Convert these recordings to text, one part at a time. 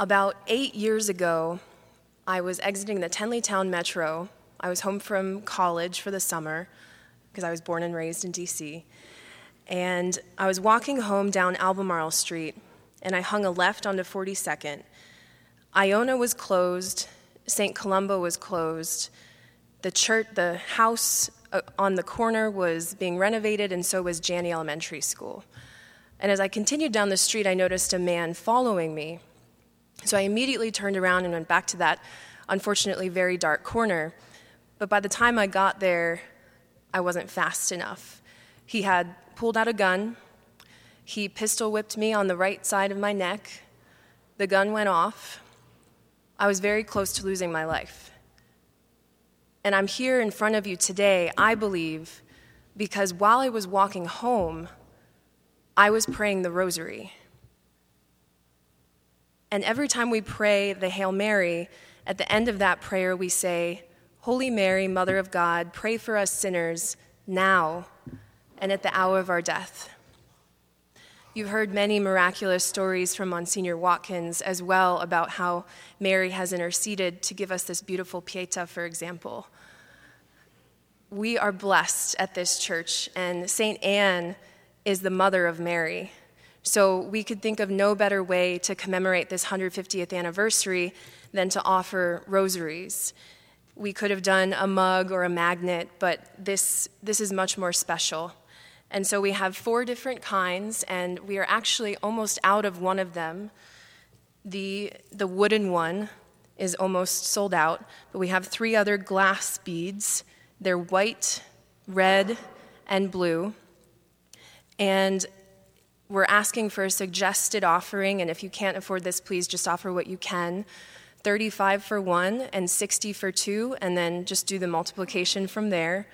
About eight years ago, I was exiting the Tenleytown Metro. I was home from college for the summer because I was born and raised in DC. And I was walking home down Albemarle Street, and I hung a left onto 42nd. Iona was closed, St. Columba was closed, the church, the house uh, on the corner was being renovated, and so was Janney Elementary School. And as I continued down the street, I noticed a man following me. So I immediately turned around and went back to that, unfortunately, very dark corner. But by the time I got there, I wasn't fast enough. He had pulled out a gun. He pistol whipped me on the right side of my neck. The gun went off. I was very close to losing my life. And I'm here in front of you today, I believe, because while I was walking home, I was praying the rosary. And every time we pray the Hail Mary, at the end of that prayer, we say, Holy Mary, Mother of God, pray for us sinners now and at the hour of our death. You've heard many miraculous stories from Monsignor Watkins as well about how Mary has interceded to give us this beautiful Pietà, for example. We are blessed at this church, and St. Anne is the mother of Mary. So we could think of no better way to commemorate this 150th anniversary than to offer rosaries. We could have done a mug or a magnet, but this, this is much more special. And so we have four different kinds, and we are actually almost out of one of them. The, the wooden one is almost sold out, but we have three other glass beads. They're white, red, and blue. And we're asking for a suggested offering, and if you can't afford this, please just offer what you can. 35 for one and 60 for two, and then just do the multiplication from there.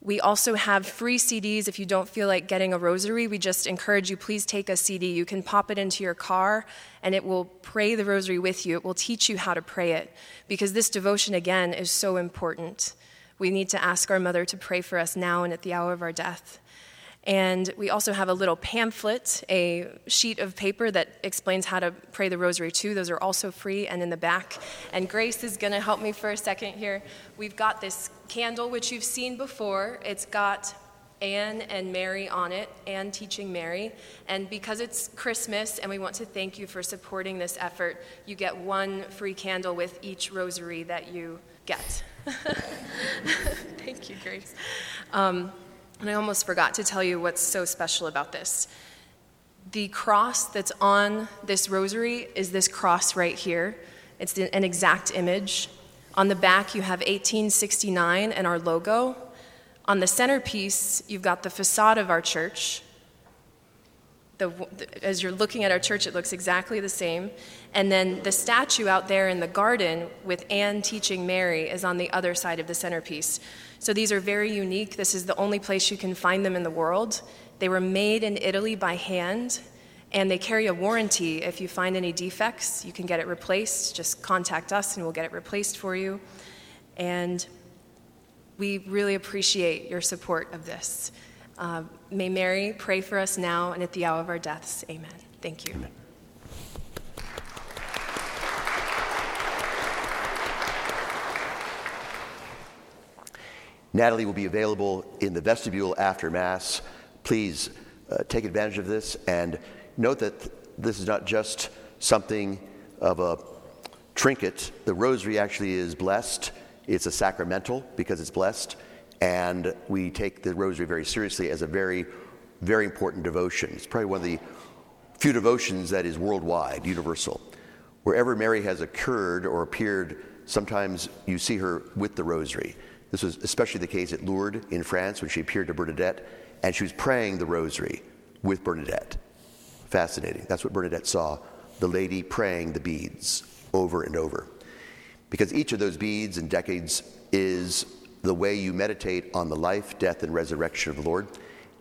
We also have free CDs if you don't feel like getting a rosary. We just encourage you, please take a CD. You can pop it into your car and it will pray the rosary with you. It will teach you how to pray it because this devotion, again, is so important. We need to ask our mother to pray for us now and at the hour of our death. And we also have a little pamphlet, a sheet of paper that explains how to pray the rosary too. Those are also free and in the back. And Grace is going to help me for a second here. We've got this candle, which you've seen before. It's got Anne and Mary on it, Anne teaching Mary. And because it's Christmas and we want to thank you for supporting this effort, you get one free candle with each rosary that you get. thank you, Grace. Um, and I almost forgot to tell you what's so special about this. The cross that's on this rosary is this cross right here. It's an exact image. On the back, you have 1869 and our logo. On the centerpiece, you've got the facade of our church. The, as you're looking at our church, it looks exactly the same. And then the statue out there in the garden with Anne teaching Mary is on the other side of the centerpiece. So these are very unique. This is the only place you can find them in the world. They were made in Italy by hand, and they carry a warranty. If you find any defects, you can get it replaced. Just contact us and we'll get it replaced for you. And we really appreciate your support of this. Uh, may Mary pray for us now and at the hour of our deaths. Amen. Thank you. Amen. Natalie will be available in the vestibule after Mass. Please uh, take advantage of this and note that this is not just something of a trinket. The rosary actually is blessed, it's a sacramental because it's blessed, and we take the rosary very seriously as a very, very important devotion. It's probably one of the few devotions that is worldwide, universal. Wherever Mary has occurred or appeared, sometimes you see her with the rosary. This was especially the case at Lourdes in France when she appeared to Bernadette and she was praying the rosary with Bernadette. Fascinating. That's what Bernadette saw the lady praying the beads over and over. Because each of those beads and decades is the way you meditate on the life, death, and resurrection of the Lord.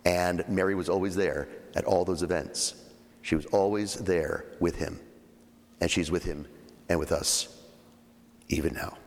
And Mary was always there at all those events. She was always there with him. And she's with him and with us even now.